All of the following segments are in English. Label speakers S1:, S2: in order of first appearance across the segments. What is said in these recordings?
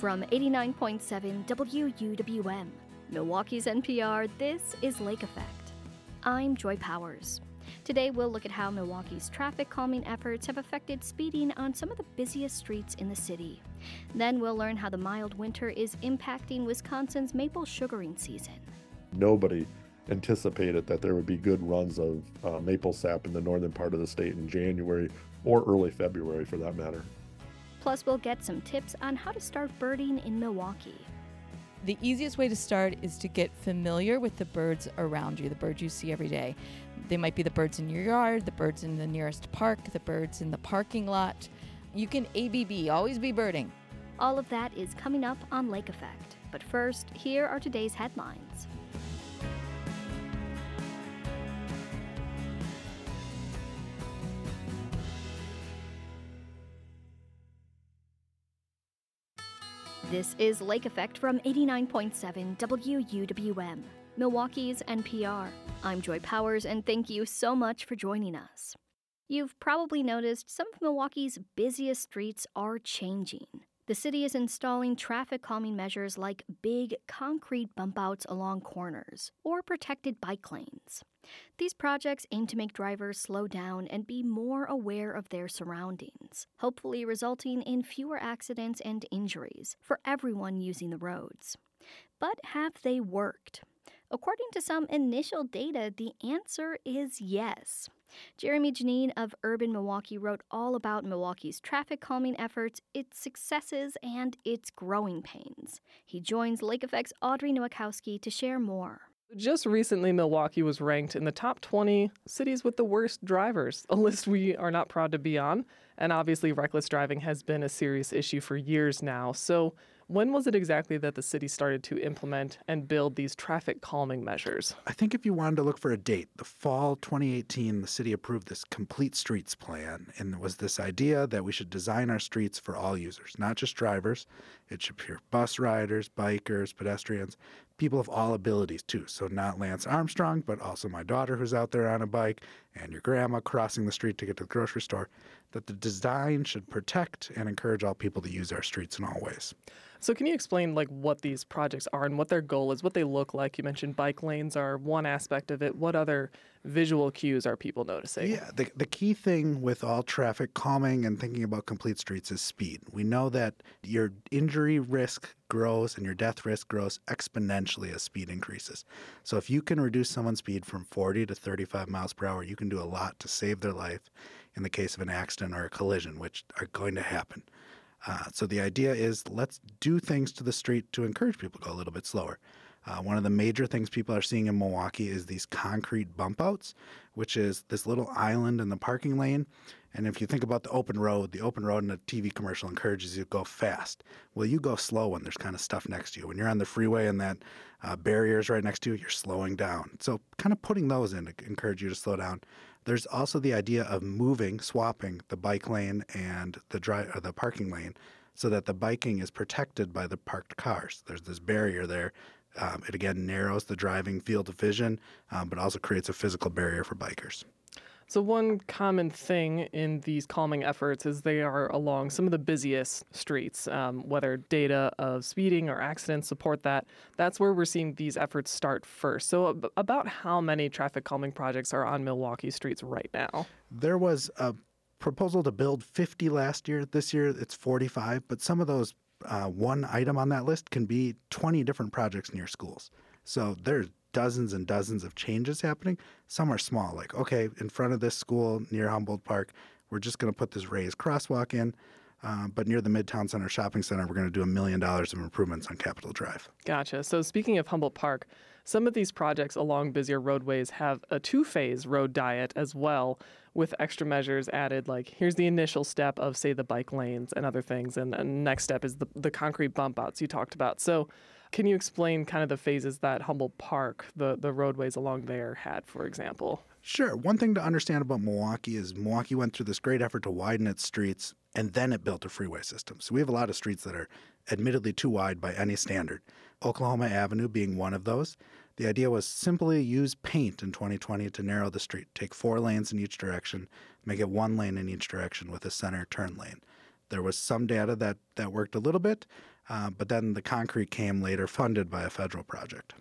S1: From 89.7 WUWM, Milwaukee's NPR, this is Lake Effect. I'm Joy Powers. Today, we'll look at how Milwaukee's traffic calming efforts have affected speeding on some of the busiest streets in the city. Then, we'll learn how the mild winter is impacting Wisconsin's maple sugaring season.
S2: Nobody anticipated that there would be good runs of uh, maple sap in the northern part of the state in January or early February for that matter.
S1: Plus, we'll get some tips on how to start birding in Milwaukee.
S3: The easiest way to start is to get familiar with the birds around you, the birds you see every day. They might be the birds in your yard, the birds in the nearest park, the birds in the parking lot. You can ABB, always be birding.
S1: All of that is coming up on Lake Effect. But first, here are today's headlines. This is Lake Effect from 89.7 WUWM, Milwaukee's NPR. I'm Joy Powers, and thank you so much for joining us. You've probably noticed some of Milwaukee's busiest streets are changing. The city is installing traffic calming measures like big concrete bump outs along corners or protected bike lanes. These projects aim to make drivers slow down and be more aware of their surroundings, hopefully, resulting in fewer accidents and injuries for everyone using the roads. But have they worked? According to some initial data, the answer is yes. Jeramey Jannene of Urban Milwaukee wrote all about Milwaukee's traffic calming efforts, its successes, and its growing pains. He joins Lake Effect's Audrey Nowakowski to share more.
S4: Just recently, Milwaukee was ranked in the top 20 cities with the worst drivers, a list we are not proud to be on. And obviously, reckless driving has been a serious issue for years now. So, when was it exactly that the city started to implement and build these traffic calming measures?
S5: I think if you wanted to look for a date, the fall 2018, the city approved this complete streets plan. And it was this idea that we should design our streets for all users, not just drivers. It should be bus riders, bikers, pedestrians, people of all abilities too. So not Lance Armstrong, but also my daughter who's out there on a bike and your grandma crossing the street to get to the grocery store. That the design should protect and encourage all people to use our streets in all ways.
S4: So can you explain like what these projects are and what their goal is, what they look like? You mentioned bike lanes are one aspect of it. What other visual cues are people noticing?
S5: Yeah, the, the key thing with all traffic calming and thinking about complete streets is speed. We know that your injury risk grows and your death risk grows exponentially as speed increases. So if you can reduce someone's speed from 40 to 35 miles per hour, you can do a lot to save their life in the case of an accident or a collision, which are going to happen. Uh, so the idea is let's do things to the street to encourage people to go a little bit slower. Uh, one of the major things people are seeing in Milwaukee is these concrete bump outs, which is this little island in the parking lane. And if you think about the open road, the open road in a TV commercial encourages you to go fast. Well, you go slow when there's kind of stuff next to you. When you're on the freeway and that uh, barrier is right next to you, you're slowing down. So, kind of putting those in to encourage you to slow down. There's also the idea of moving, swapping the bike lane and the dry, or the parking lane so that the biking is protected by the parked cars. There's this barrier there. Um, it again narrows the driving field of vision, um, but also creates a physical barrier for bikers.
S4: So, one common thing in these calming efforts is they are along some of the busiest streets, um, whether data of speeding or accidents support that. That's where we're seeing these efforts start first. So, ab- about how many traffic calming projects are on Milwaukee streets right now?
S5: There was a proposal to build 50 last year. This year it's 45, but some of those, uh, one item on that list can be 20 different projects near schools. So, there's dozens and dozens of changes happening. Some are small, like, okay, in front of this school near Humboldt Park, we're just going to put this raised crosswalk in. Uh, but near the Midtown Center Shopping Center, we're going to do a million dollars of improvements on Capitol Drive.
S4: Gotcha. So, speaking of Humboldt Park, some of these projects along busier roadways have a two phase road diet as well, with extra measures added. Like, here's the initial step of, say, the bike lanes and other things. And the next step is the, the concrete bump outs you talked about. So, can you explain kind of the phases that Humboldt Park, the, the roadways along there, had, for example?
S5: Sure. One thing to understand about Milwaukee is Milwaukee went through this great effort to widen its streets and then it built a freeway system. So we have a lot of streets that are admittedly too wide by any standard. Oklahoma Avenue being one of those. The idea was simply use paint in 2020 to narrow the street, take four lanes in each direction, make it one lane in each direction with a center turn lane. there was some data that, that worked a little bit, uh, but then the concrete came later, funded by a federal project.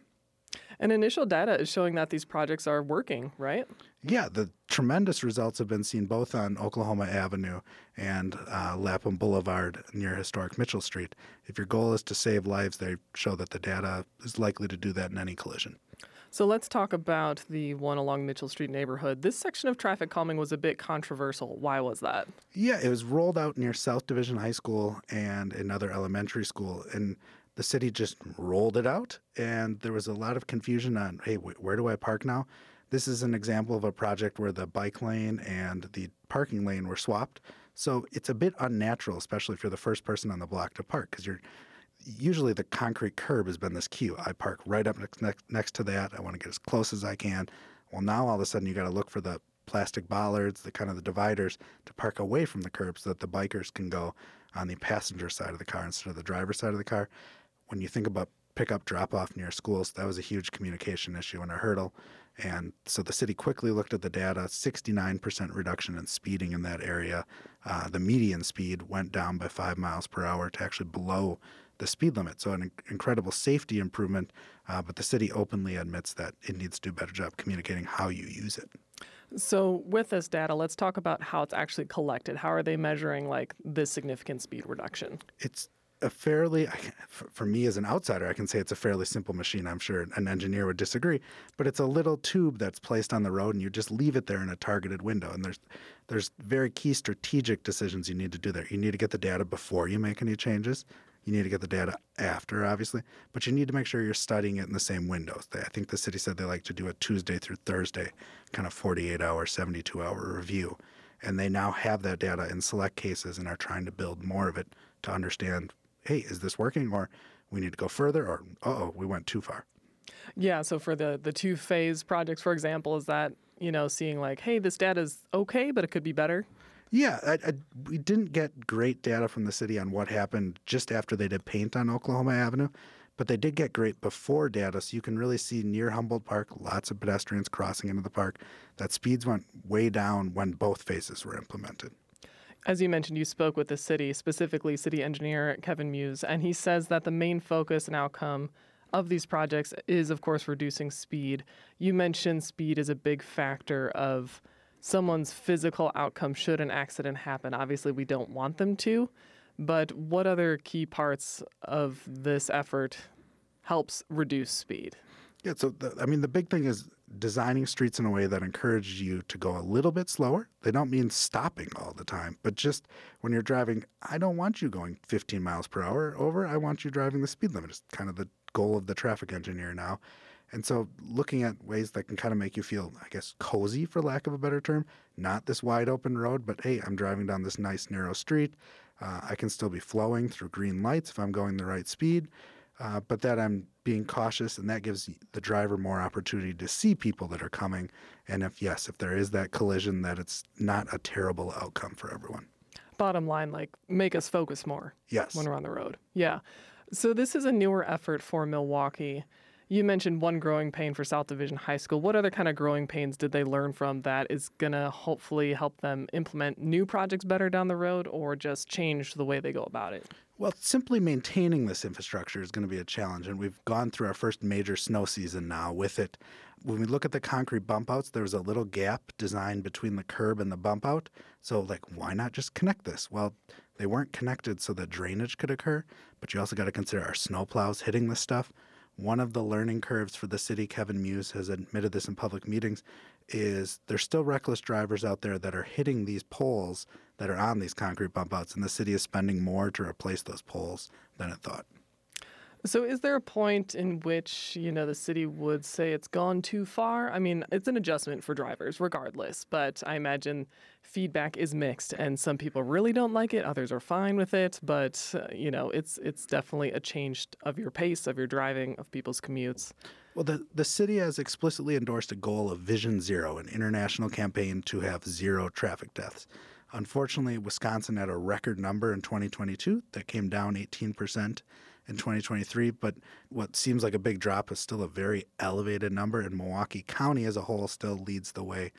S4: And initial data is showing that these projects are working, right?
S5: Yeah, the tremendous results have been seen both on Oklahoma Avenue and uh, Lapham Boulevard near historic Mitchell Street. If your goal is to save lives, they show that the data is likely to do that in any collision.
S4: So let's talk about the one along Mitchell Street neighborhood. This section of traffic calming was a bit controversial. Why was that?
S5: Yeah, it was rolled out near South Division High School and another elementary school. And the city just rolled it out. And there was a lot of confusion on, hey, where do I park now? This is an example of a project where the bike lane and the parking lane were swapped. So it's a bit unnatural, especially you're the first person on the block to park, because you're usually the concrete curb has been this cue. I park right up next, next, next to that. I want to get as close as I can. Well, now all of a sudden you got to look for the plastic bollards, the kind of the dividers to park away from the curb so that the bikers can go on the passenger side of the car instead of the driver's side of the car. When you think about pickup drop off near schools, that was a huge communication issue and a hurdle. And so the city quickly looked at the data 69% reduction in speeding in that area. Uh, the median speed went down by five miles per hour to actually below the speed limit. So, an incredible safety improvement, uh, but the city openly admits that it needs to do a better job communicating how you use it.
S4: So, with this data, let's talk about how it's actually collected. How are they measuring like this significant speed reduction?
S5: It's a fairly, for me as an outsider, I can say it's a fairly simple machine. I'm sure an engineer would disagree, but it's a little tube that's placed on the road, and you just leave it there in a targeted window. And there's there's very key strategic decisions you need to do there. You need to get the data before you make any changes. You need to get the data after, obviously, but you need to make sure you're studying it in the same windows. I think the city said they like to do a Tuesday through Thursday, kind of 48 hour, 72 hour review. And they now have that data in select cases and are trying to build more of it to understand hey, is this working? Or we need to go further, or oh, we went too far.
S4: Yeah. So for the the two phase projects, for example, is that you know seeing like, hey, this data is okay, but it could be better.
S5: Yeah, I, I, we didn't get great data from the city on what happened just after they did paint on Oklahoma Avenue, but they did get great before data. So you can really see near Humboldt Park, lots of pedestrians crossing into the park. That speeds went way down when both phases were implemented.
S4: As you mentioned, you spoke with the city, specifically city engineer Kevin Muhs, and he says that the main focus and outcome of these projects is, of course, reducing speed. You mentioned speed is a big factor of someone's physical outcome should an accident happen. Obviously, we don't want them to, but what other key parts of this effort helps reduce speed?
S5: Yeah, so the, I mean, the big thing is designing streets in a way that encourages you to go a little bit slower. They don't mean stopping all the time, but just when you're driving, I don't want you going 15 miles per hour over. I want you driving the speed limit. It's kind of the goal of the traffic engineer now. And so, looking at ways that can kind of make you feel, I guess, cozy, for lack of a better term, not this wide open road, but hey, I'm driving down this nice narrow street. Uh, I can still be flowing through green lights if I'm going the right speed, uh, but that I'm being cautious, and that gives the driver more opportunity to see people that are coming. And if, yes, if there is that collision, that it's not a terrible outcome for everyone.
S4: Bottom line, like, make us focus more
S5: yes.
S4: when we're on the road. Yeah. So, this is a newer effort for Milwaukee. You mentioned one growing pain for South Division High School. What other kind of growing pains did they learn from that is going to hopefully help them implement new projects better down the road or just change the way they go about it?
S5: Well, simply maintaining this infrastructure is going to be a challenge, and we've gone through our first major snow season now with it. When we look at the concrete bump outs, there was a little gap designed between the curb and the bump out. So, like, why not just connect this? Well, they weren't connected so that drainage could occur, but you also got to consider our snow plows hitting this stuff. One of the learning curves for the city, Kevin Muhs has admitted this in public meetings, is there's still reckless drivers out there that are hitting these poles that are on these concrete bump outs, and the city is spending more to replace those poles than it thought.
S4: So, is there a point in which you know the city would say it's gone too far? I mean, it's an adjustment for drivers, regardless. But I imagine feedback is mixed, and some people really don't like it, others are fine with it. But uh, you know, it's it's definitely a change of your pace, of your driving, of people's commutes.
S5: Well, the, the city has explicitly endorsed a goal of Vision Zero, an international campaign to have zero traffic deaths. Unfortunately, Wisconsin had a record number in 2022 that came down 18% in 2023, but what seems like a big drop is still a very elevated number, and Milwaukee County as a whole still leads the way.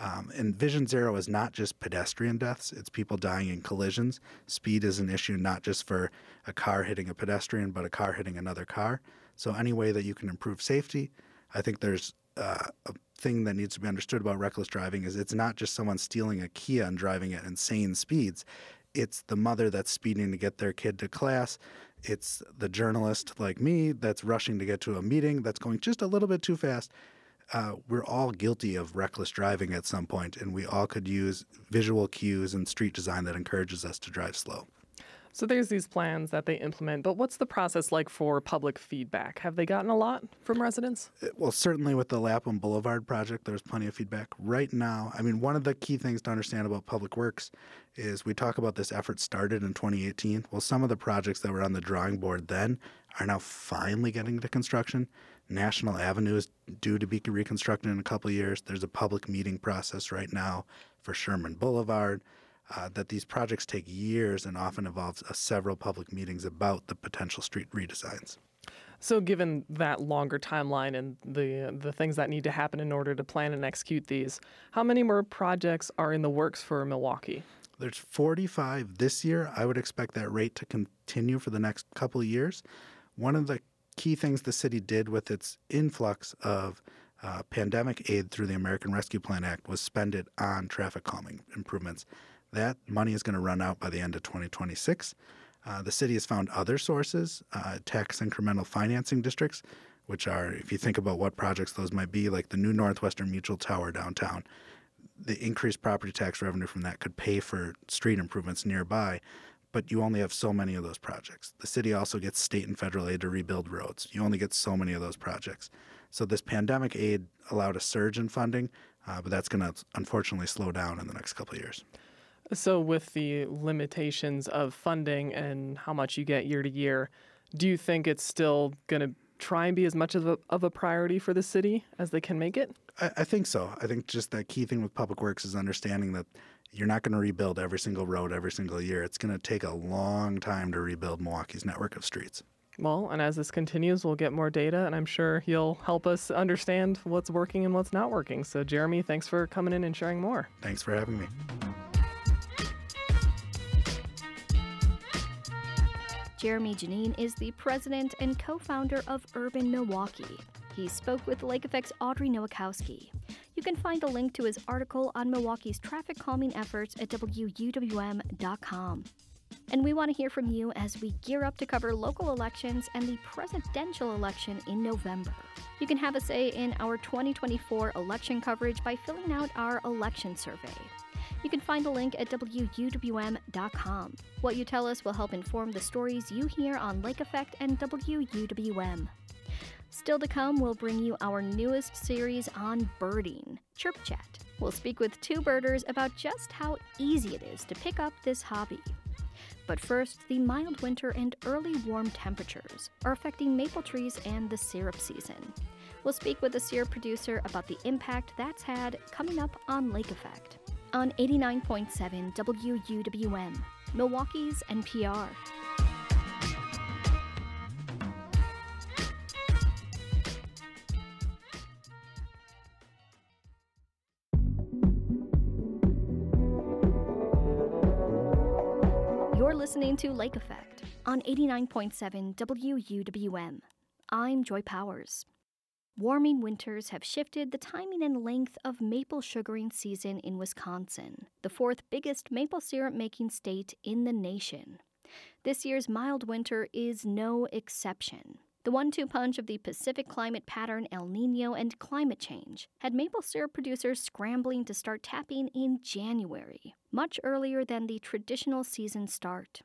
S5: Um, and Vision Zero is not just pedestrian deaths, it's people dying in collisions. Speed is an issue not just for a car hitting a pedestrian, but a car hitting another car. So, any way that you can improve safety, I think there's uh, a thing that needs to be understood about reckless driving is it's not just someone stealing a Kia and driving at insane speeds. It's the mother that's speeding to get their kid to class. It's the journalist like me that's rushing to get to a meeting that's going just a little bit too fast uh, we're all guilty of reckless driving at some point, and we all could use visual cues and street design that encourages us to drive slow.
S4: So there's these plans that they implement, but what's the process like for public feedback? Have they gotten a lot from residents?
S5: Uh, well, certainly with the Lapham Boulevard project, there's plenty of feedback. Right now, I mean, one of the key things to understand about public works is we talk about this effort started in 2018. Well, some of the projects that were on the drawing board then are now finally getting to construction. National Avenue is due to be reconstructed in a couple years. There's a public meeting process right now for Sherman Boulevard. Uh, that these projects take years and often involves uh, several public meetings about the potential street redesigns.
S4: So, given that longer timeline and the the things that need to happen in order to plan and execute these, how many more projects are in the works for Milwaukee?
S5: There's 45 this year. I would expect that rate to continue for the next couple of years. One of the key things the city did with its influx of uh, pandemic aid through the American Rescue Plan Act was spend it on traffic calming improvements. That money is going to run out by the end of 2026. Uh, the city has found other sources, uh, tax incremental financing districts, which are, if you think about what projects those might be, like the new Northwestern Mutual Tower downtown. The increased property tax revenue from that could pay for street improvements nearby but you only have so many of those projects. The city also gets state and federal aid to rebuild roads. You only get so many of those projects. So this pandemic aid allowed a surge in funding, uh, but that's going to unfortunately slow down in the next couple of years.
S4: So, with the limitations of funding and how much you get year to year, do you think it's still going to try and be as much of a, of a priority for the city as they can make it?
S5: I, I think so. I think just that key thing with public works is understanding that you're not going to rebuild every single road every single year. It's going to take a long time to rebuild Milwaukee's network of streets.
S4: Well, and as this continues, we'll get more data, and I'm sure you'll help us understand what's working and what's not working. So, Jeramey, thanks for coming in and sharing more.
S5: Thanks for having me.
S1: Jeramey Jannene is the president and co founder of Urban Milwaukee. He spoke with Lake Effect's Audrey Nowakowski. You can find a link to his article on Milwaukee's traffic calming efforts at WUWM.com. And we want to hear from you as we gear up to cover local elections and the presidential election in November. You can have a say in our 2024 election coverage by filling out our election survey. You can find a link at WUWM.com. What you tell us will help inform the stories you hear on Lake Effect and WUWM. Still to come, we'll bring you our newest series on birding, Chirp Chat. We'll speak with two birders about just how easy it is to pick up this hobby. But first, the mild winter and early warm temperatures are affecting maple trees and the syrup season. We'll speak with a syrup producer about the impact that's had coming up on Lake Effect. On 89.7 WUWM, Milwaukee's NPR. To Lake Effect on 89.7 WUWM. I'm Joy Powers. Warming winters have shifted the timing and length of maple sugaring season in Wisconsin, the fourth biggest maple syrup making state in the nation. This year's mild winter is no exception. The one two punch of the Pacific climate pattern, El Nino, and climate change had maple syrup producers scrambling to start tapping in January, much earlier than the traditional season start.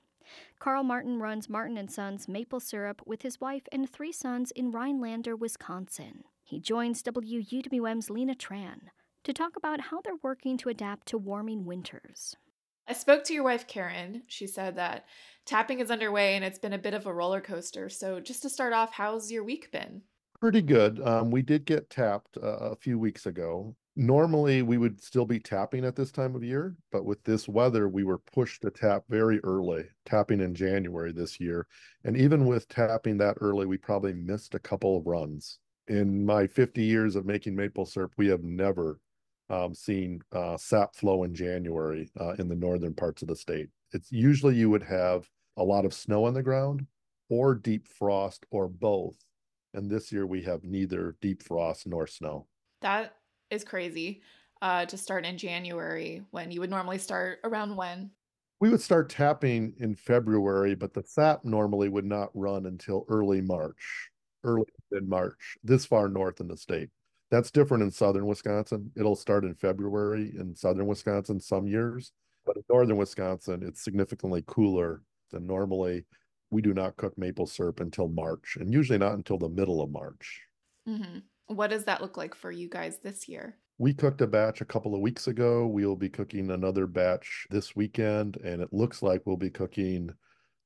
S1: Carl Martin runs Martin and Sons Maple Syrup with his wife and three sons in Rhinelander, Wisconsin. He joins WUWM's Lina Tran to talk about how they're working to adapt to warming winters.
S6: I spoke to your wife, Karen. She said that tapping is underway and it's been a bit of a roller coaster. So, just to start off, how's your week been?
S2: Pretty good. Um, we did get tapped uh, a few weeks ago. Normally, we would still be tapping at this time of year, but with this weather, we were pushed to tap very early, tapping in January this year. And even with tapping that early, we probably missed a couple of runs. In my 50 years of making maple syrup, we have never um, seeing uh, sap flow in January uh, in the northern parts of the state. It's usually you would have a lot of snow on the ground or deep frost or both. And this year we have neither deep frost nor snow.
S6: That is crazy uh, to start in January when you would normally start around when?
S2: We would start tapping in February, but the sap normally would not run until early March, early in March, this far north in the state. That's different in southern Wisconsin. It'll start in February in southern Wisconsin some years, but in northern Wisconsin, it's significantly cooler than normally. We do not cook maple syrup until March, and usually not until the middle of March.
S6: Mm-hmm. What does that look like for you guys this year?
S2: We cooked a batch a couple of weeks ago. We'll be cooking another batch this weekend, and it looks like we'll be cooking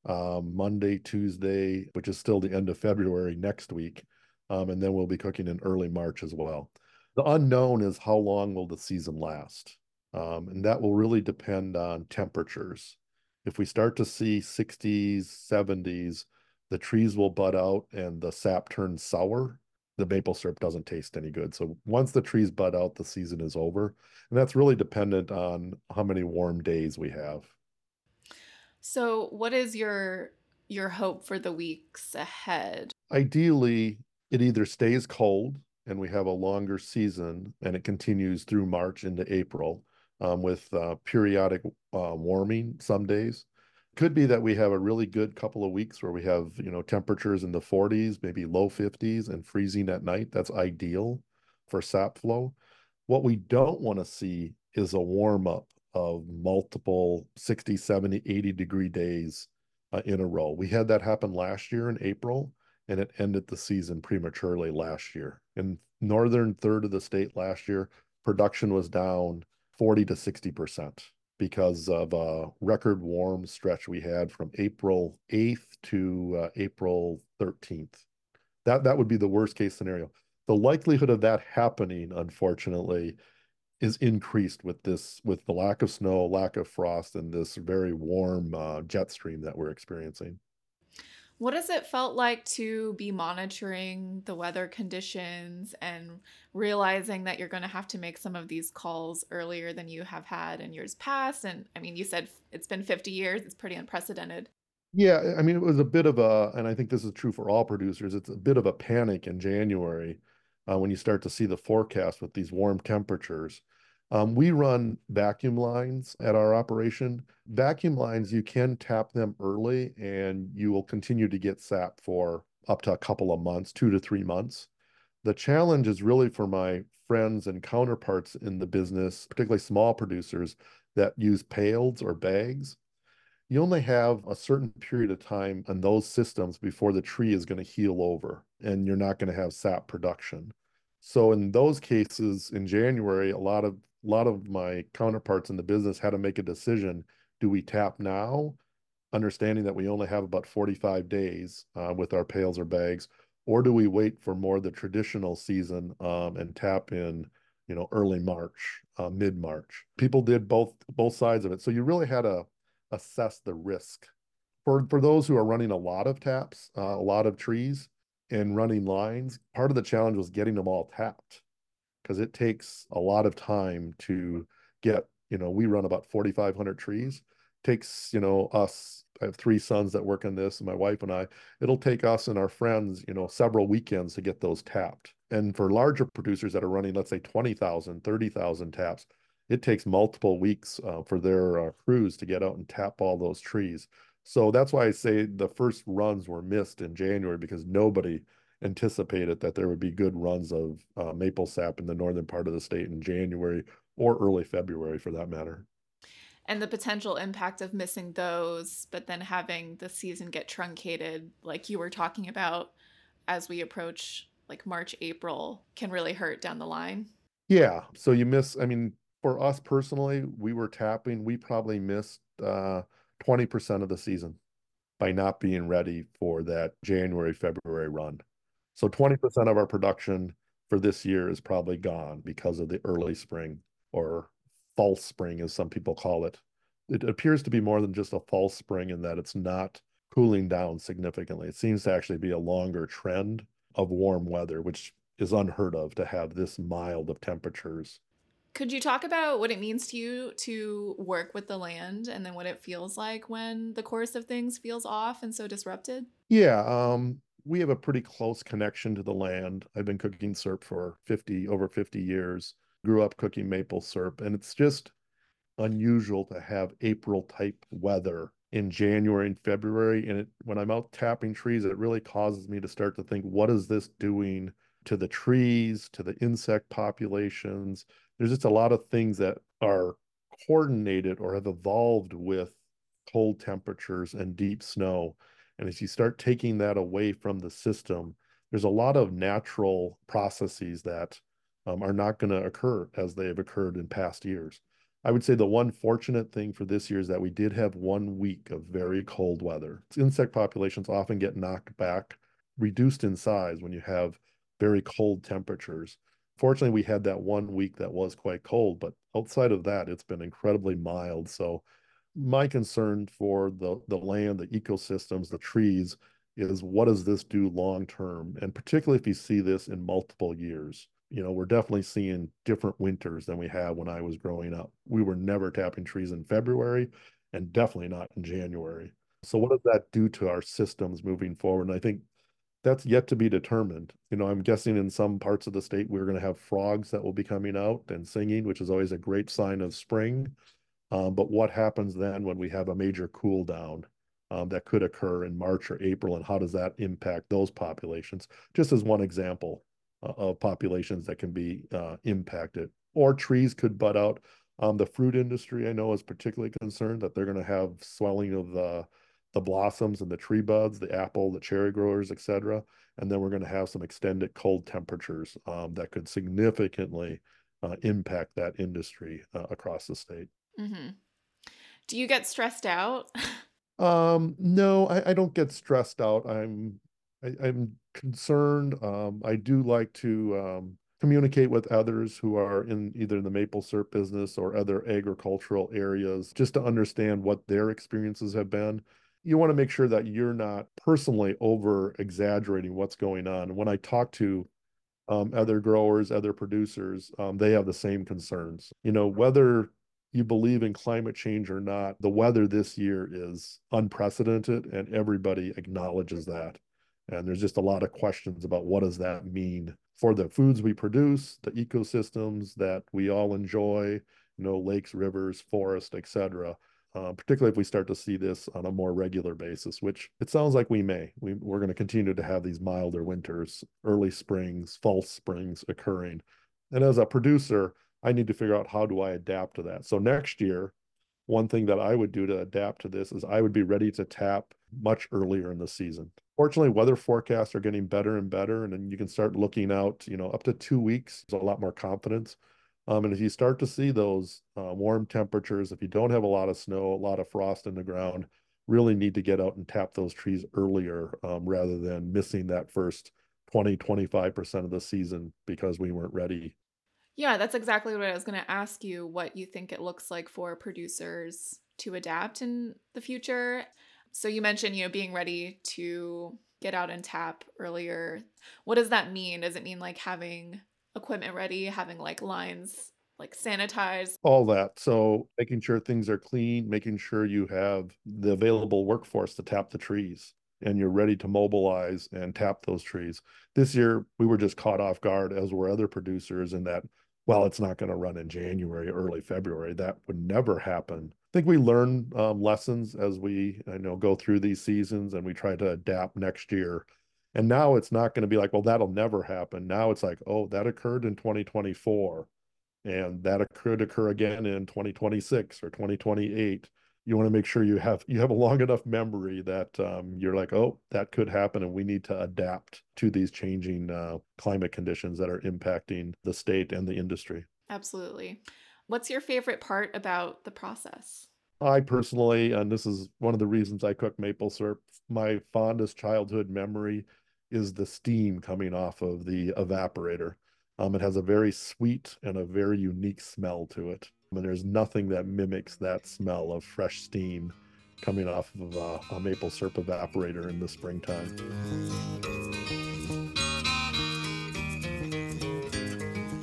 S2: um, Monday, Tuesday, which is still the end of February next week. Um, and then we'll be cooking in early March as well. The unknown is how long will the season last? Um, and that will really depend on temperatures. If we start to see 60s, 70s, the trees will bud out and the sap turns sour. The maple syrup doesn't taste any good. So once the trees bud out, the season is over. And that's really dependent on how many warm days we have.
S6: So what is your your hope for the weeks ahead?
S2: Ideally, it either stays cold and we have a longer season and it continues through March into April um, with uh, periodic uh, warming some days. Could be that we have a really good couple of weeks where we have, you know, temperatures in the 40s, maybe low 50s and freezing at night. That's ideal for sap flow. What we don't want to see is a warm up of multiple 60, 70, 80 degree days uh, in a row. We had that happen last year in April and it ended the season prematurely last year. In northern third of the state last year, production was down 40 to 60% because of a record warm stretch we had from April 8th to uh, April 13th. That that would be the worst case scenario. The likelihood of that happening, unfortunately, is increased with this with the lack of snow, lack of frost, and this very warm uh, jet stream that we're experiencing.
S6: What has it felt like to be monitoring the weather conditions and realizing that you're going to have to make some of these calls earlier than you have had in years past? And I mean, you said it's been 50 years, it's pretty unprecedented.
S2: Yeah, I mean, it was a bit of a, and I think this is true for all producers, it's a bit of a panic in January uh, when you start to see the forecast with these warm temperatures. Um, we run vacuum lines at our operation. Vacuum lines, you can tap them early and you will continue to get sap for up to a couple of months, two to three months. The challenge is really for my friends and counterparts in the business, particularly small producers that use pails or bags. You only have a certain period of time on those systems before the tree is going to heal over and you're not going to have sap production. So in those cases in January, a lot of lot of my counterparts in the business had to make a decision. Do we tap now, understanding that we only have about 45 days uh, with our pails or bags, or do we wait for more the traditional season um, and tap in, you know, early March, uh, mid March? People did both both sides of it, so you really had to assess the risk. For for those who are running a lot of taps, uh, a lot of trees, and running lines, part of the challenge was getting them all tapped because it takes a lot of time to get, you know, we run about 4,500 trees. Takes, you know, us, I have three sons that work on this, and my wife and I, it'll take us and our friends, you know, several weekends to get those tapped. And for larger producers that are running, let's say 20,000, 30,000 taps, it takes multiple weeks uh, for their uh, crews to get out and tap all those trees. So that's why I say the first runs were missed in January because nobody anticipated that there would be good runs of uh, maple sap in the northern part of the state in January or early February for that matter.
S6: And the potential impact of missing those, but then having the season get truncated, like you were talking about as we approach like March, April, can really hurt down the line.
S2: Yeah. So you miss, I mean, for us personally, we were tapping, we probably missed uh, 20% of the season by not being ready for that January, February run. So 20% of our production for this year is probably gone because of the early spring or false spring, as some people call it. It appears to be more than just a false spring in that it's not cooling down significantly. It seems to actually be a longer trend of warm weather, which is unheard of to have this mild of temperatures.
S6: Could you talk about what it means to you to work with the land and then what it feels like when the course of things feels off and so disrupted?
S2: Yeah, um, we have a pretty close connection to the land. I've been cooking syrup for 50 over 50 years. Grew up cooking maple syrup and it's just unusual to have April type weather in January and February. And it, when I'm out tapping trees, it really causes me to start to think, what is this doing to the trees, to the insect populations? There's just a lot of things that are coordinated or have evolved with cold temperatures and deep snow. And as you start taking that away from the system, there's a lot of natural processes that um, are not going to occur as they have occurred in past years. I would say the one fortunate thing for this year is that we did have one week of very cold weather. Insect populations often get knocked back, reduced in size when you have very cold temperatures. Fortunately, we had that one week that was quite cold, but outside of that, it's been incredibly mild. So my concern for the, the land, the ecosystems, the trees is what does this do long term? And particularly if you see this in multiple years you know, we're definitely seeing different winters than we had when I was growing up. We were never tapping trees in February and definitely not in January. So what does that do to our systems moving forward? And I think that's yet to be determined. You know, I'm guessing in some parts of the state we're going to have frogs that will be coming out and singing, which is always a great sign of spring. Um, but what happens then when we have a major cool down um, that could occur in March or April, and how does that impact those populations? Just as one example, uh, of populations that can be uh, impacted. Or trees could bud out. Um, the fruit industry, I know, is particularly concerned that they're going to have swelling of the the blossoms and the tree buds, the apple, the cherry growers, etc. And then we're going to have some extended cold temperatures um, that could significantly uh, impact that industry uh, across the state.
S6: Mm-hmm. Do you get stressed out?
S2: um, no, I, I, don't get stressed out. I'm I, am concerned. Um, I do like to um, communicate with others who are in either the maple syrup business or other agricultural areas just to understand what their experiences have been. You want to make sure that you're not personally over exaggerating what's going on. When I talk to um, other growers, other producers, um, they have the same concerns. You know, whether you believe in climate change or not, the weather this year is unprecedented and everybody acknowledges that. And there's just a lot of questions about what does that mean for the foods we produce, the ecosystems that we all enjoy, you know, lakes, rivers, forests, etc. Uh, particularly if we start to see this on a more regular basis, which it sounds like we may. We, we're going to continue to have these milder winters, early springs, false springs occurring. And as a producer, I need to figure out how do I adapt to that. So next year, one thing that I would do to adapt to this is I would be ready to tap much earlier in the season fortunately weather forecasts are getting better and better and then you can start looking out you know up to two weeks a lot more confidence um, and if you start to see those uh, warm temperatures if you don't have a lot of snow a lot of frost in the ground really need to get out and tap those trees earlier um, rather than missing that first 20 25% of the season because we weren't ready
S6: yeah that's exactly what i was going to ask you what you think it looks like for producers to adapt in the future so you mentioned, you know, being ready to get out and tap earlier. What does that mean? Does it mean like having equipment ready, having like lines like sanitized?
S2: All that. So making sure things are clean, making sure you have the available workforce to tap the trees and you're ready to mobilize and tap those trees. This year we were just caught off guard as were other producers in that well, it's not going to run in January, early February. That would never happen I think we learn um, lessons as we I know go through these seasons and we try to adapt next year. And now it's not going to be like, well, that'll never happen. Now it's like, oh, that occurred in 2024 and that could occur again in 2026 or 2028 you want to make sure you have you have a long enough memory that um, you're like oh that could happen and we need to adapt to these changing uh, climate conditions that are impacting the state and the industry
S6: absolutely What's your favorite part about the process?
S2: I personally, and this is one of the reasons I cook maple syrup, my fondest childhood memory is the steam coming off of the evaporator. Um, it has a very sweet and a very unique smell to it. And there's nothing that mimics that smell of fresh steam coming off of uh, a maple syrup evaporator in the springtime.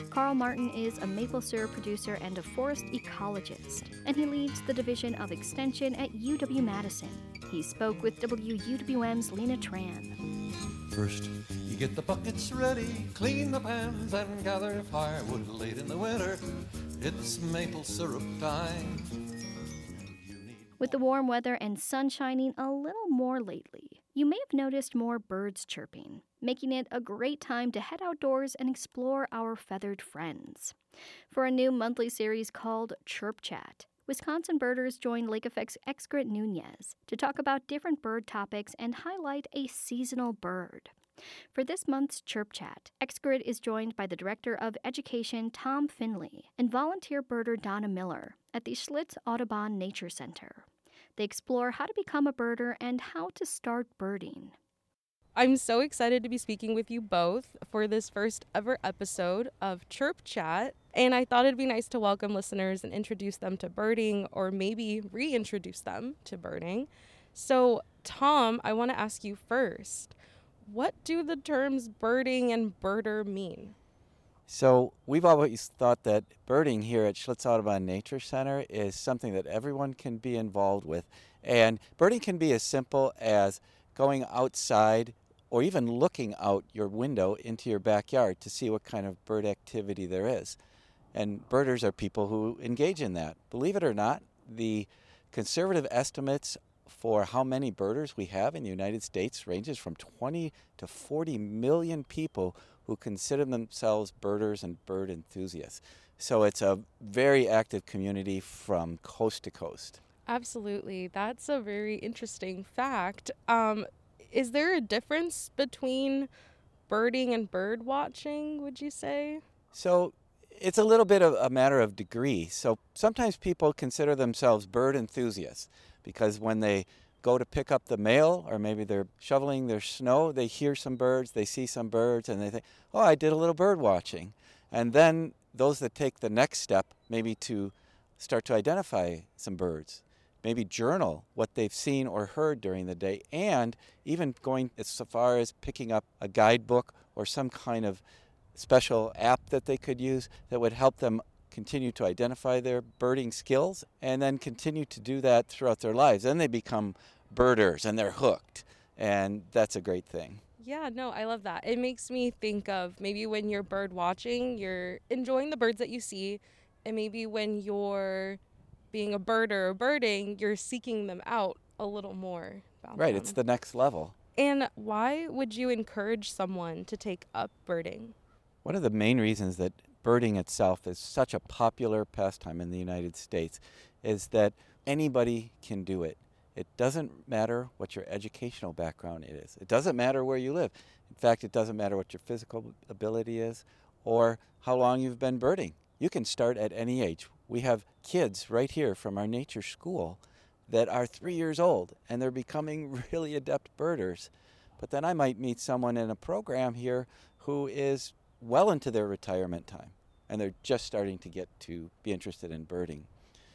S1: Carl Martin is a maple syrup producer and a forest ecologist, and he leads the Division of Extension at UW Madison. He spoke with WUWM's Lina Tran.
S7: First, you get the buckets ready, clean the pans, and gather firewood late in the winter. It's maple syrup time.
S1: With the warm weather and sun shining a little more lately, you may have noticed more birds chirping, making it a great time to head outdoors and explore our feathered friends. For a new monthly series called Chirp Chat, Wisconsin birders joined Lake Effect's Xcaret Nunez to talk about different bird topics and highlight a seasonal bird. For this month's Chirp Chat, Xcaret is joined by the Director of Education Tom Finley and volunteer birder Donna Miller at the Schlitz Audubon Nature Center. They explore how to become a birder and how to start birding.
S8: I'm so excited to be speaking with you both for this first ever episode of Chirp Chat. And I thought it'd be nice to welcome listeners and introduce them to birding or maybe reintroduce them to birding. So, Tom, I want to ask you first what do the terms birding and birder mean?
S9: So, we've always thought that birding here at Schlitz Audubon Nature Center is something that everyone can be involved with. And birding can be as simple as going outside or even looking out your window into your backyard to see what kind of bird activity there is. And birders are people who engage in that. Believe it or not, the conservative estimates for how many birders we have in the United States ranges from 20 to 40 million people who consider themselves birders and bird enthusiasts. So it's a very active community from coast to coast.
S8: Absolutely. That's a very interesting fact. Um, is there a difference between birding and bird watching, would you say?
S9: So it's a little bit of a matter of degree. So sometimes people consider themselves bird enthusiasts because when they go to pick up the mail or maybe they're shoveling their snow, they hear some birds, they see some birds, and they think, oh, I did a little bird watching. And then those that take the next step, maybe to start to identify some birds, maybe journal what they've seen or heard during the day, and even going as far as picking up a guidebook or some kind of special app that they could use that would help them continue to identify their birding skills and then continue to do that throughout their lives. Then they become birders and they're hooked, and that's a great thing.
S8: Yeah, no, I love that. It makes me think of maybe when you're bird watching, you're enjoying the birds that you see, and maybe when you're being a birder or birding, you're seeking them out a little more.
S9: Right,
S8: them.
S9: it's the next level.
S8: And why would you encourage someone to take up birding?
S9: One of the main reasons that birding itself is such a popular pastime in the United States is that anybody can do it. It doesn't matter what your educational background is. It doesn't matter where you live. In fact, it doesn't matter what your physical ability is or how long you've been birding. You can start at any age. We have kids right here from our nature school that are three years old and they're becoming really adept birders. But then I might meet someone in a program here who is well into their retirement time and they're just starting to get to be interested in birding.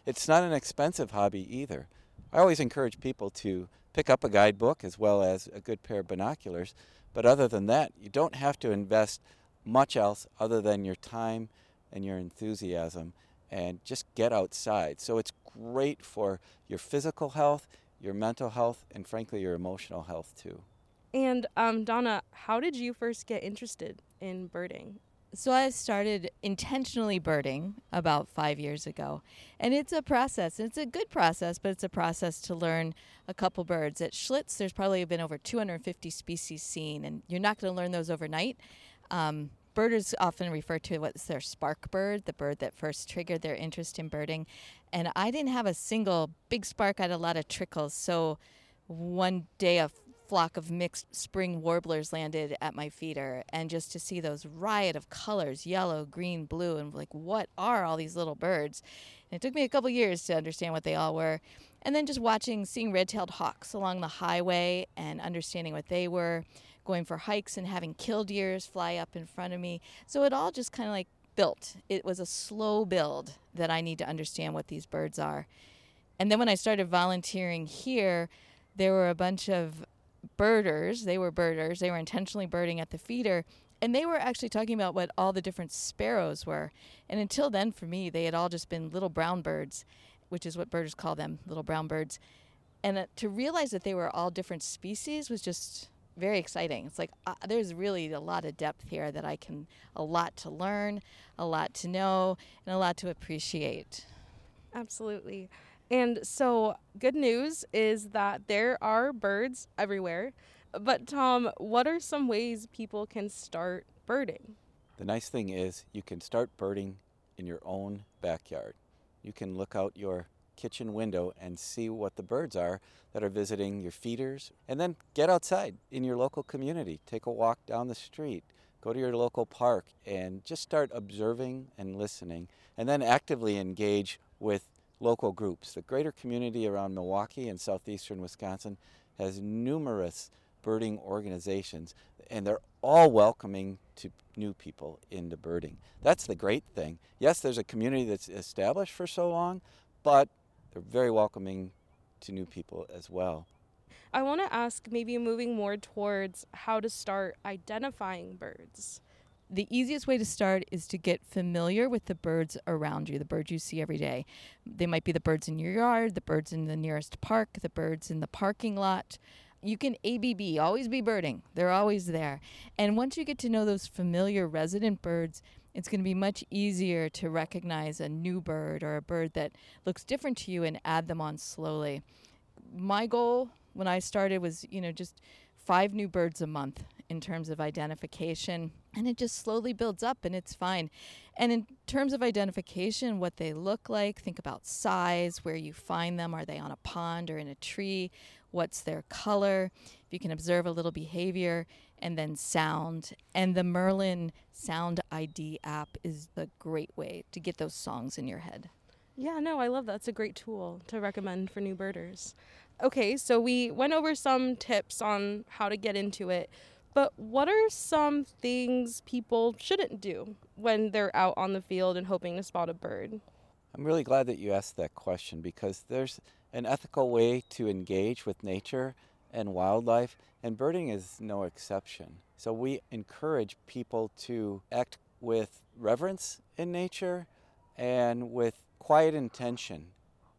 S9: It's not an expensive hobby either. I always encourage people to pick up a guidebook as well as a good pair of binoculars, but other than that, you don't have to invest much else other than your time and your enthusiasm and just get outside. So it's great for your physical health, your mental health, and frankly, your emotional health too.
S8: And um, Donna, how did you first get interested in birding?
S3: So I started intentionally birding about five years ago. And it's a process. It's a good process, but it's a process to learn a couple birds. At Schlitz, there's probably been over 250 species seen, and you're not going to learn those overnight. Um, birders often refer to what's their spark bird, the bird that first triggered their interest in birding. And I didn't have a single big spark. I had a lot of trickles. So one day a flock of mixed spring warblers landed at my feeder and just to see those riot of colors yellow green blue and like what are all these little birds and it took me a couple years to understand what they all were and then just watching seeing red-tailed hawks along the highway and understanding what they were going for hikes and having killdeers fly up in front of me. So it all just kind of like built. It was a slow build that I need to understand what these birds are. And then when I started volunteering here, there were a bunch of birders. They were birders. They were intentionally birding at the feeder. And they were actually talking about what all the different sparrows were. And until then, for me, they had all just been little brown birds, which is what birders call them, little brown birds. And uh, to realize that they were all different species was just very exciting. It's like uh, there's really a lot of depth here that I can, a lot to learn, a lot to know, and a lot to appreciate.
S8: Absolutely. And so, good news is that there are birds everywhere. But, Tom, what are some ways people can start birding?
S9: The nice thing is you can start birding in your own backyard. You can look out your kitchen window and see what the birds are that are visiting your feeders. And then get outside in your local community. Take a walk down the street. Go to your local park and just start observing and listening. And then actively engage with local groups. The greater community around Milwaukee and southeastern Wisconsin has numerous birding organizations, and they're all welcoming to new people into birding. That's the great thing. Yes, there's a community that's established for so long, but they're very welcoming to new people as well.
S8: I want to ask maybe moving more towards how to start identifying birds.
S3: The easiest way to start is to get familiar with the birds around you, the birds you see every day. They might be the birds in your yard, the birds in the nearest park, the birds in the parking lot. You can ABB, always be birding. They're always there. And once you get to know those familiar resident birds, it's going to be much easier to recognize a new bird or a bird that looks different to you and add them on slowly. My goal when I started was, you know, just five new birds a month in terms of identification and it just slowly builds up and it's fine. And in terms of identification, what they look like, think about size, where you find them. Are they on a pond or in a tree? What's their color? If you can observe a little behavior and then sound. And the Merlin Sound ID app is the great way to get those songs in your head.
S8: Yeah, no, I love that. It's a great tool to recommend for new birders. Okay, so we went over some tips on how to get into it, but what are some things people shouldn't do when they're out on the field and hoping to spot a bird?
S9: I'm really glad that you asked that question because there's an ethical way to engage with nature and wildlife, and birding is no exception. So we encourage people to act with reverence in nature and with quiet intention.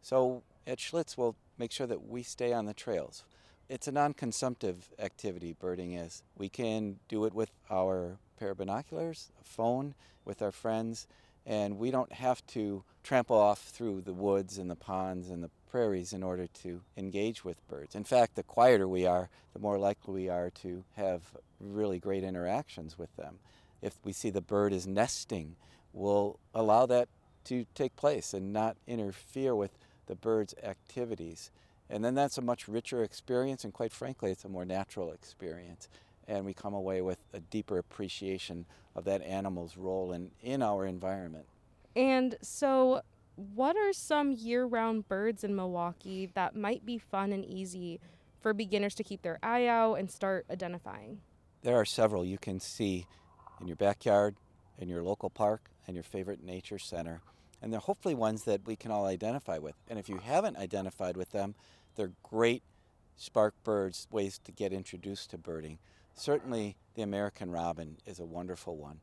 S9: So at Schlitz, we'll make sure that we stay on the trails. It's a non consumptive activity, birding is. We can do it with our pair of binoculars, a phone, with our friends, and we don't have to trample off through the woods and the ponds and the prairies in order to engage with birds. In fact, the quieter we are, the more likely we are to have really great interactions with them. If we see the bird is nesting, we'll allow that to take place and not interfere with the bird's activities. And then that's a much richer experience, and quite frankly, it's a more natural experience. And we come away with a deeper appreciation of that animal's role in, in our environment.
S8: And so, what are some year round birds in Milwaukee that might be fun and easy for beginners to keep their eye out and start identifying?
S9: There are several you can see in your backyard, in your local park, and your favorite nature center. And they're hopefully ones that we can all identify with. And if you haven't identified with them, they're great spark birds, ways to get introduced to birding. Certainly, the American robin is a wonderful one.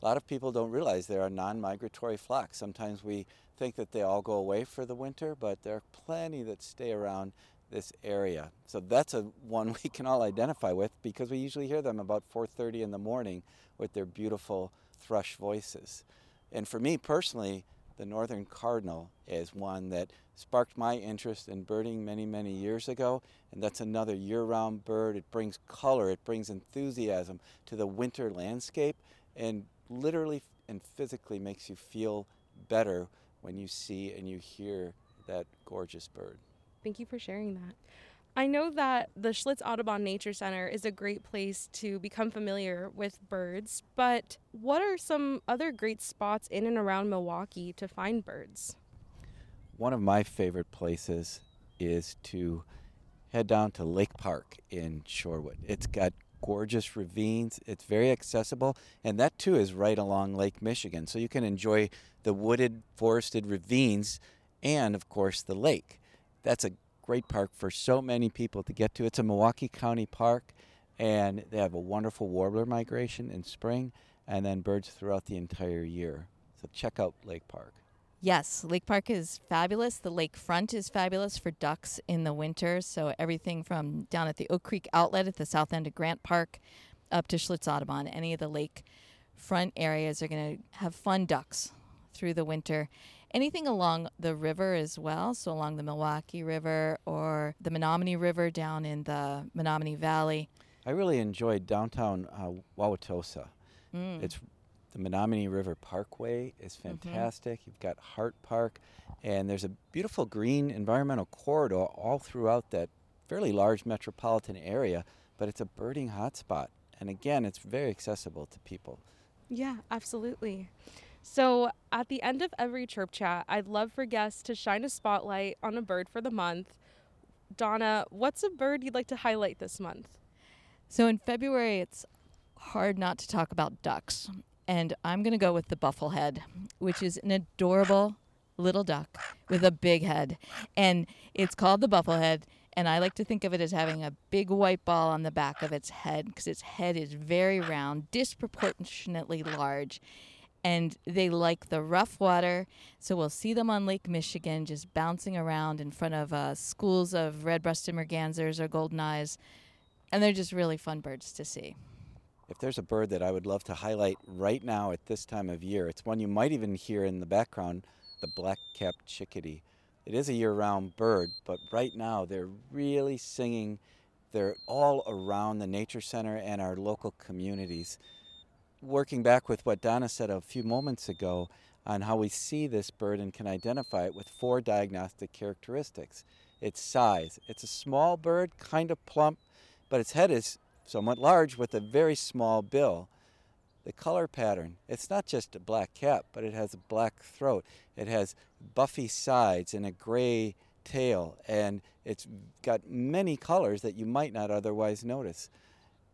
S9: A lot of people don't realize they're a non migratory flocks. Sometimes we think that they all go away for the winter, but there are plenty that stay around this area. So that's a one we can all identify with because we usually hear them about 4:30 in the morning with their beautiful thrush voices. And for me personally, the northern cardinal is one that sparked my interest in birding many, many years ago. And that's another year round bird. It brings color, it brings enthusiasm to the winter landscape, and literally and physically makes you feel better when you see and you hear that gorgeous bird.
S8: Thank you for sharing that. I know that the Schlitz Audubon Nature Center is a great place to become familiar with birds, but what are some other great spots in and around Milwaukee to find birds?
S9: One of my favorite places is to head down to Lake Park in Shorewood. It's got gorgeous ravines, it's very accessible, and that too is right along Lake Michigan. So you can enjoy the wooded, forested ravines and, of course, the lake. That's a great park for so many people to get to. It's a Milwaukee County park, And they have a wonderful warbler migration in spring and then birds throughout the entire year. So check out Lake Park.
S3: Yes, Lake Park is fabulous. The lakefront is fabulous for ducks in the winter. So everything from down at the Oak Creek Outlet at the south end of Grant Park up to Schlitz Audubon, any of the lake front areas are going to have fun ducks through the winter. Anything along the river as well, so along the Milwaukee River or the Menomonee River down in the Menomonee Valley.
S9: I really enjoyed downtown uh, Wauwatosa.
S3: Mm.
S9: It's the Menomonee River Parkway is fantastic. You've got Hart Park, and there's a beautiful green environmental corridor all throughout that fairly large metropolitan area. But it's a birding hotspot, and again, it's very accessible to people.
S8: Yeah, absolutely. So, at the end of every chirp chat, I'd love for guests to shine a spotlight on a bird for the month. Donna, what's a bird you'd like to highlight this month?
S3: So in February, it's hard not to talk about ducks. And I'm going to go with the bufflehead, which is an adorable little duck with a big head. And it's called the bufflehead. And I like to think of it as having a big white ball on the back of its head because its head is very round, disproportionately large. And they like the rough water. So we'll see them on Lake Michigan just bouncing around in front of uh, schools of red breasted mergansers or golden eyes. And they're just really fun birds to see.
S9: If there's a bird that I would love to highlight right now at this time of year, it's one you might even hear in the background the black capped chickadee. It is a year round bird, but right now they're really singing. They're all around the Nature Center and our local communities. Working back with what Donna said a few moments ago on how we see this bird and can identify it with four diagnostic characteristics its size. It's a small bird, kind of plump, but its head is somewhat large with a very small bill. The color pattern, it's not just a black cap, but it has a black throat. It has buffy sides and a gray tail, and it's got many colors that you might not otherwise notice.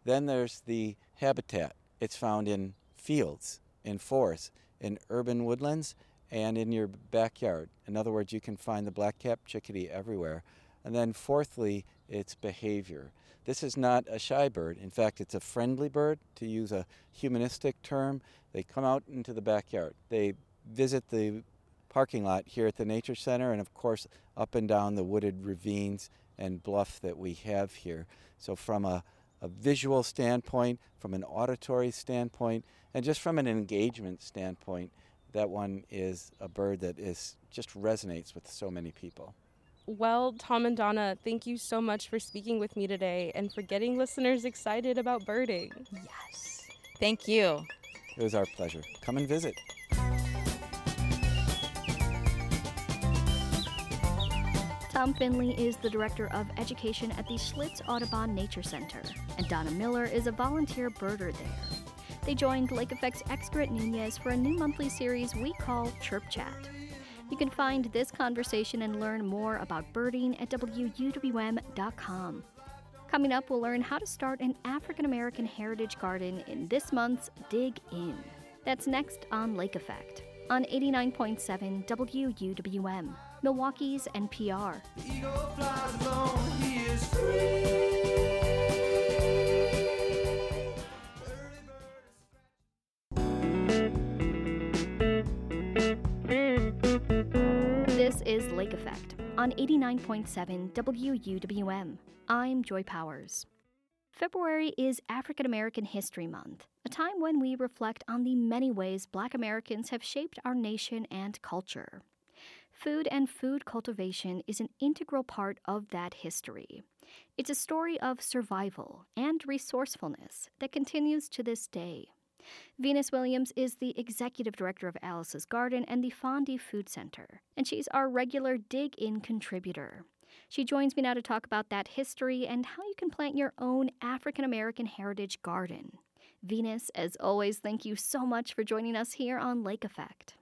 S9: Then there's the habitat. It's found in fields, in forests, in urban woodlands, and in your backyard. In other words, you can find the black-capped chickadee everywhere. And then fourthly, its behavior. This is not a shy bird. In fact, it's a friendly bird, to use a humanistic term. They come out into the backyard. They visit the parking lot here at the Nature Center and, of course, up and down the wooded ravines and bluff that we have here. So, from a, a visual standpoint, from an auditory standpoint, and just from an engagement standpoint, that one is a bird that is just resonates with so many people.
S8: Well, Tom and Donna, thank you so much for speaking with me today and for getting listeners excited about birding.
S3: Yes. Thank you.
S9: It was our pleasure. Come and visit.
S1: Tom Finley is the Director of Education at the Schlitz Audubon Nature Center, and Donna Miller is a volunteer birder there. They joined Lake Effect's Xcaret Nunez for a new monthly series we call Chirp Chat. You can find this conversation and learn more about birding at WUWM.com. Coming up, we'll learn how to start an African American heritage garden in this month's Dig In. That's next on Lake Effect on 89.7 WUWM, Milwaukee's NPR.
S7: Eagle flies alone, he is free.
S1: This is Lake Effect on 89.7 WUWM. I'm Joy Powers. February is African American History Month, a time when we reflect on the many ways Black Americans have shaped our nation and culture. Food and food cultivation is an integral part of that history. It's a story of survival and resourcefulness that continues to this day. Venus Williams is the executive director of Alice's Garden and the Fondy Food Center, and she's our regular Dig In contributor. She joins me now to talk about that history and how you can plant your own African American heritage garden. Venus, as always, thank you so much for joining us here on Lake Effect.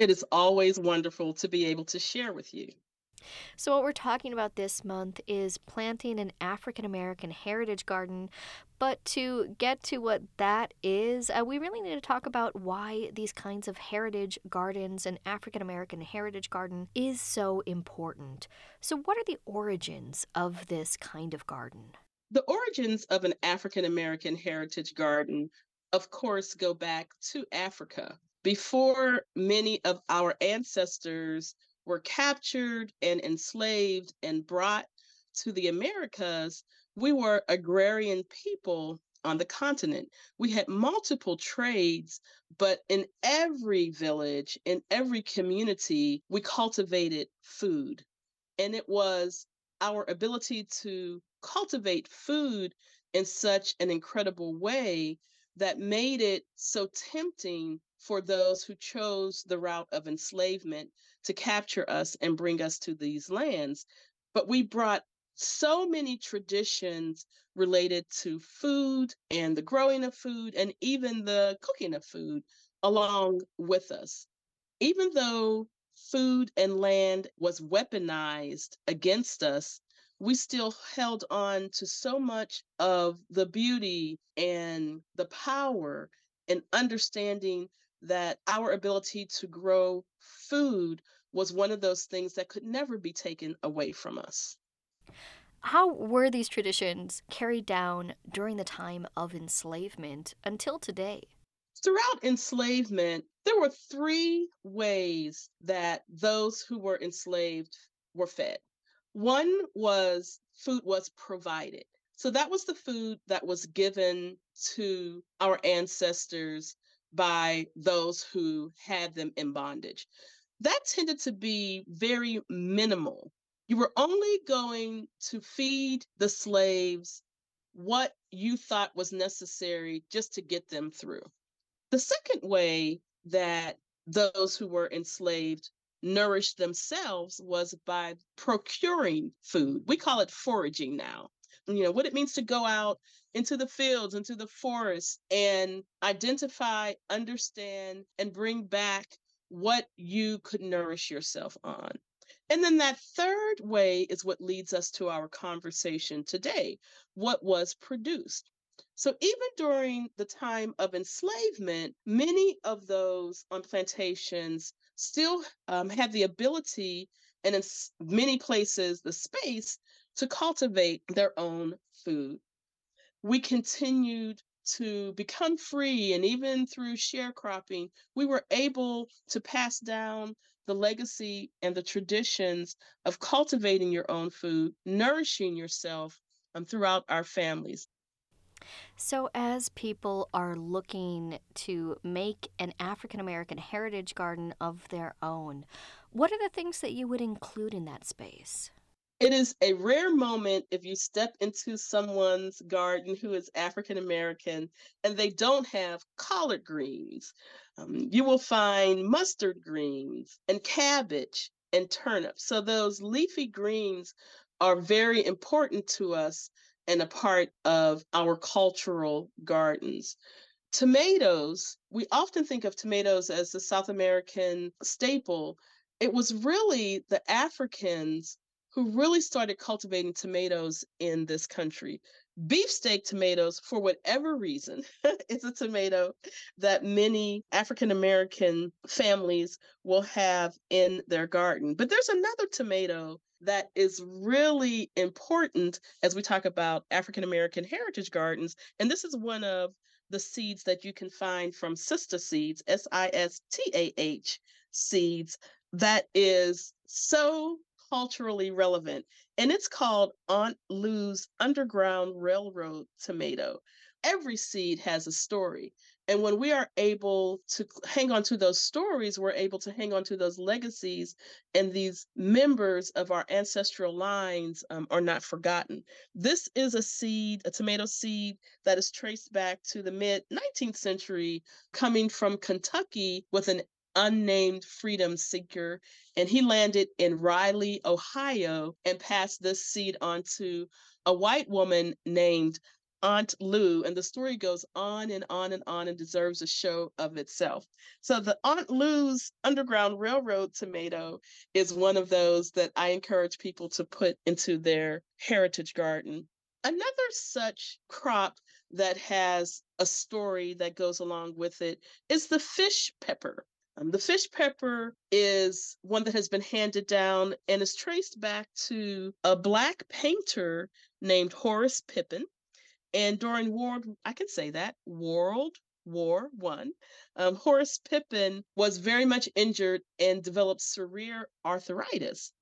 S10: It is always wonderful to be able to share with you.
S1: So, what we're talking about this month is planting an African American heritage garden. But to get to what that is, uh, we really need to talk about why these kinds of heritage gardens and African American heritage garden is so important. So, what are the origins of this kind of garden?
S10: The origins of an African American heritage garden, of course, go back to Africa. Before many of our ancestors were captured and enslaved and brought to the Americas, we were agrarian people on the continent. We had multiple trades, but in every village, in every community, we cultivated food. And it was our ability to cultivate food in such an incredible way that made it so tempting for those who chose the route of enslavement to capture us and bring us to these lands. But we brought so many traditions related to food and the growing of food and even the cooking of food along with us. Even though food and land was weaponized against us, we still held on to so much of the beauty and the power and understanding that our ability to grow food was one of those things that could never be taken away from us.
S1: How were these traditions carried down during the time of enslavement until today?
S10: Throughout enslavement, there were three ways that those who were enslaved were fed. One was food was provided. So that was the food that was given to our ancestors by those who had them in bondage. That tended to be very minimal you were only going to feed the slaves what you thought was necessary just to get them through. The second way that those who were enslaved nourished themselves was by procuring food. We call it foraging now. You know, what it means to go out into the fields, into the forest, and identify, understand, and bring back what you could nourish yourself on. And then that third way is what leads us to our conversation today what was produced. So, even during the time of enslavement, many of those on plantations still um, had the ability and in many places the space to cultivate their own food. We continued to become free, and even through sharecropping, we were able to pass down the legacy and the traditions of cultivating your own food, nourishing yourself um, throughout our families.
S1: So, as people are looking to make an African American heritage garden of their own, what are the things that you would include in that space?
S10: It is a rare moment if you step into someone's garden who is African American and they don't have collard greens. Um, you will find mustard greens and cabbage and turnips. So, those leafy greens are very important to us and a part of our cultural gardens. Tomatoes, we often think of tomatoes as the South American staple. It was really the Africans who really started cultivating tomatoes in this country. Beefsteak tomatoes, for whatever reason, is a tomato that many African American families will have in their garden. But there's another tomato that is really important as we talk about African American heritage gardens. And this is one of the seeds that you can find from Sistah Seeds, S I S T A H seeds, that is so culturally relevant, and it's called Aunt Lou's Underground Railroad tomato. Every seed has a story. And when we are able to hang on to those stories, we're able to hang on to those legacies, and these members of our ancestral lines um, are not forgotten. This is a seed, a tomato seed, that is traced back to the mid 19th century, coming from Kentucky with an unnamed freedom seeker, and he landed in Ripley, Ohio, and passed this seed on to a white woman named Aunt Lou, and the story goes on and on and on and deserves a show of itself. So, the Aunt Lou's Underground Railroad tomato is one of those that I encourage people to put into their heritage garden. Another such crop that has a story that goes along with it is the fish pepper. Um, the fish pepper is one that has been handed down and is traced back to a black painter named Horace Pippin. And during World, I can say that, World War One, um, Horace Pippin was very much injured and developed severe arthritis.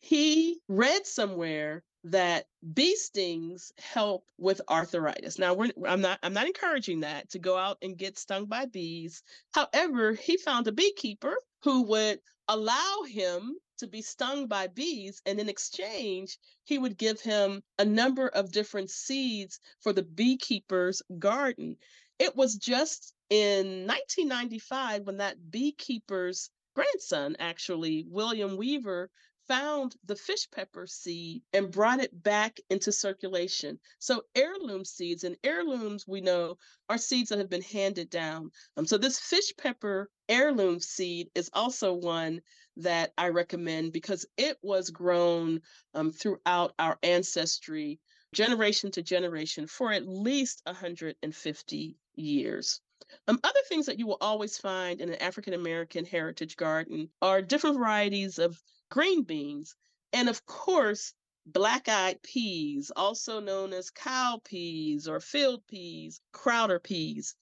S10: He read somewhere that bee stings help with arthritis. Now, I'm not I'm not encouraging that to go out and get stung by bees. However, he found a beekeeper who would allow him to be stung by bees, and in exchange, he would give him a number of different seeds for the beekeeper's garden. It was just in 1995 when that beekeeper's grandson, actually, William Weaver, found the fish pepper seed and brought it back into circulation. So heirloom seeds and heirlooms we know are seeds that have been handed down. Um, so this fish pepper heirloom seed is also one that I recommend because it was grown um, throughout our ancestry, generation to generation, for at least 150 years. Um, other things that you will always find in an African American heritage garden are different varieties of green beans, and of course, black eyed peas, also known as cow peas or field peas, crowder peas.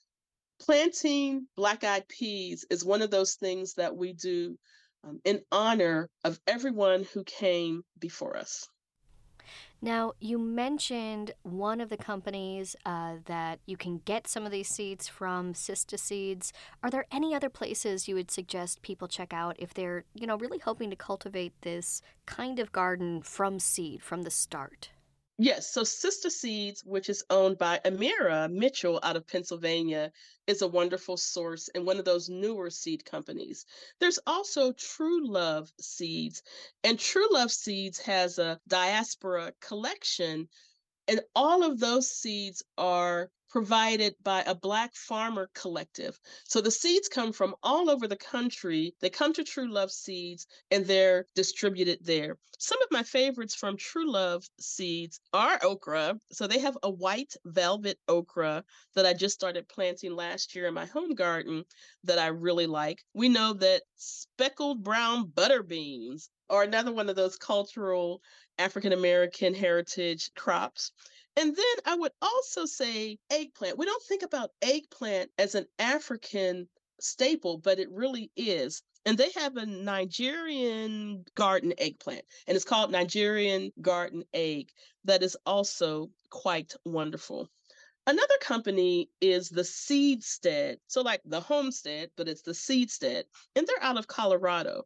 S10: Planting black eyed peas is one of those things that we do um, in honor of everyone who came before us.
S1: Now, you mentioned one of the companies uh, that you can get some of these seeds from, Sistah Seeds. Are there any other places you would suggest people check out if they're, you know, really hoping to cultivate this kind of garden from seed, from the start?
S10: Yes, so Sistah Seeds, which is owned by Amirah Mitchell out of Pennsylvania, is a wonderful source and one of those newer seed companies. There's also True Love Seeds, and True Love Seeds has a diaspora collection, and all of those seeds are provided by a Black farmer collective. So the seeds come from all over the country. They come to True Love Seeds and they're distributed there. Some of my favorites from True Love Seeds are okra. So they have a white velvet okra that I just started planting last year in my home garden that I really like. We know that speckled brown butter beans are another one of those cultural African American heritage crops. And then I would also say eggplant. We don't think about eggplant as an African staple, but it really is. And they have a Nigerian garden eggplant, and it's called Nigerian garden egg, that is also quite wonderful. Another company is the Seedstead. So, like the homestead, but it's the Seedstead, and they're out of Colorado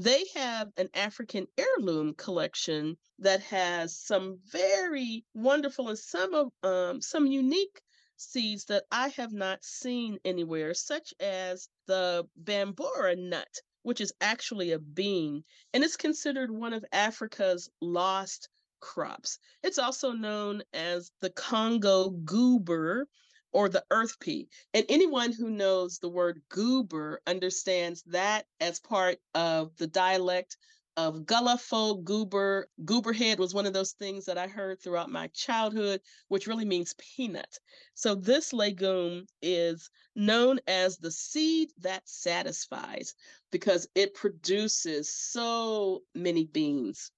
S10: they have an African heirloom collection that has some very wonderful and some of um, some unique seeds that I have not seen anywhere, such as the bambara nut, which is actually a bean, and it's considered one of Africa's lost crops. It's also known as the Congo goober, or the earth pea. And anyone who knows the word goober understands that as part of the dialect of Gullah folk goober. Gooberhead was one of those things that I heard throughout my childhood, which really means peanut. So this legume is known as the seed that satisfies because it produces so many beans.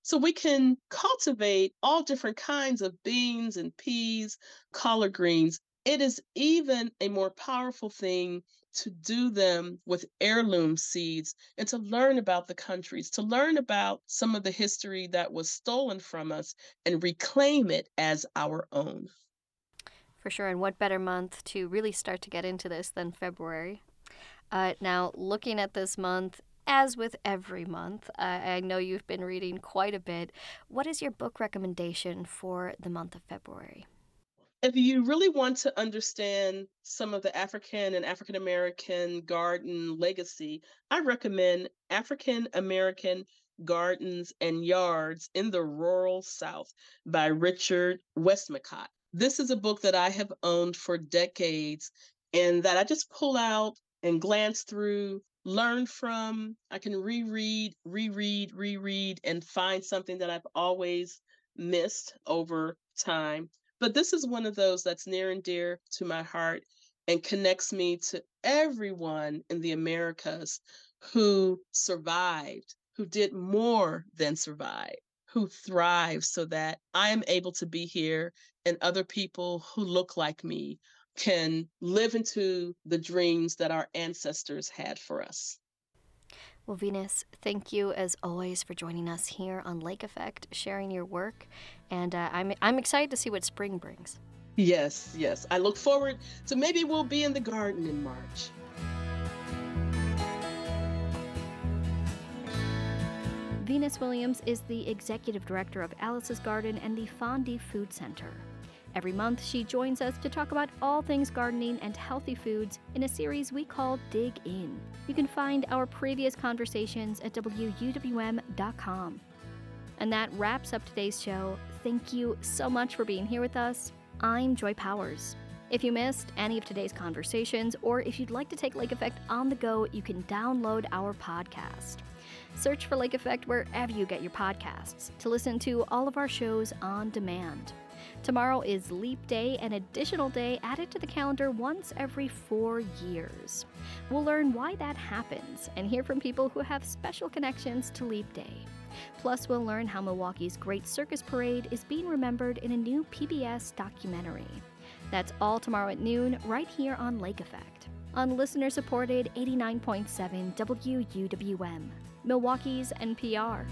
S10: So we can cultivate all different kinds of beans and peas, collard greens, it is even a more powerful thing to do them with heirloom seeds and to learn about the countries, to learn about some of the history that was stolen from us and reclaim it as our own.
S1: For sure. And what better month to really start to get into this than February? Uh, now, looking at this month, as with every month, uh, I know you've been reading quite a bit. What is your book recommendation for the month of February?
S10: If you really want to understand some of the African and African American garden legacy, I recommend African American Gardens and Yards in the Rural South by Richard Westmacott. This is a book that I have owned for decades and that I just pull out and glance through, learn from. I can reread, reread, reread, and find something that I've always missed over time. But this is one of those that's near and dear to my heart. and connects me to everyone in the Americas who survived, who did more than survive, who thrived so that I am able to be here and other people who look like me can live into the dreams that our ancestors had for us.
S1: Well, Venus, thank you as always for joining us here on Lake Effect, sharing your work, and uh, I'm I'm excited to see what spring brings.
S10: Yes, yes. I look forward to maybe we'll be in the garden in March.
S1: Venus Williams is the executive director of Alice's Garden and the Fondy Food Center. Every month, she joins us to talk about all things gardening and healthy foods in a series we call Dig In. You can find our previous conversations at WUWM.com. And that wraps up today's show. Thank you so much for being here with us. I'm Joy Powers. If you missed any of today's conversations, or if you'd like to take Lake Effect on the go, you can download our podcast. Search for Lake Effect wherever you get your podcasts to listen to all of our shows on demand. Tomorrow is Leap Day, an additional day added to the calendar once every four years. We'll learn why that happens and hear from people who have special connections to Leap Day. Plus, we'll learn how Milwaukee's Great Circus Parade is being remembered in a new PBS documentary. That's all tomorrow at noon, right here on Lake Effect, on listener supported 89.7 WUWM, Milwaukee's NPR.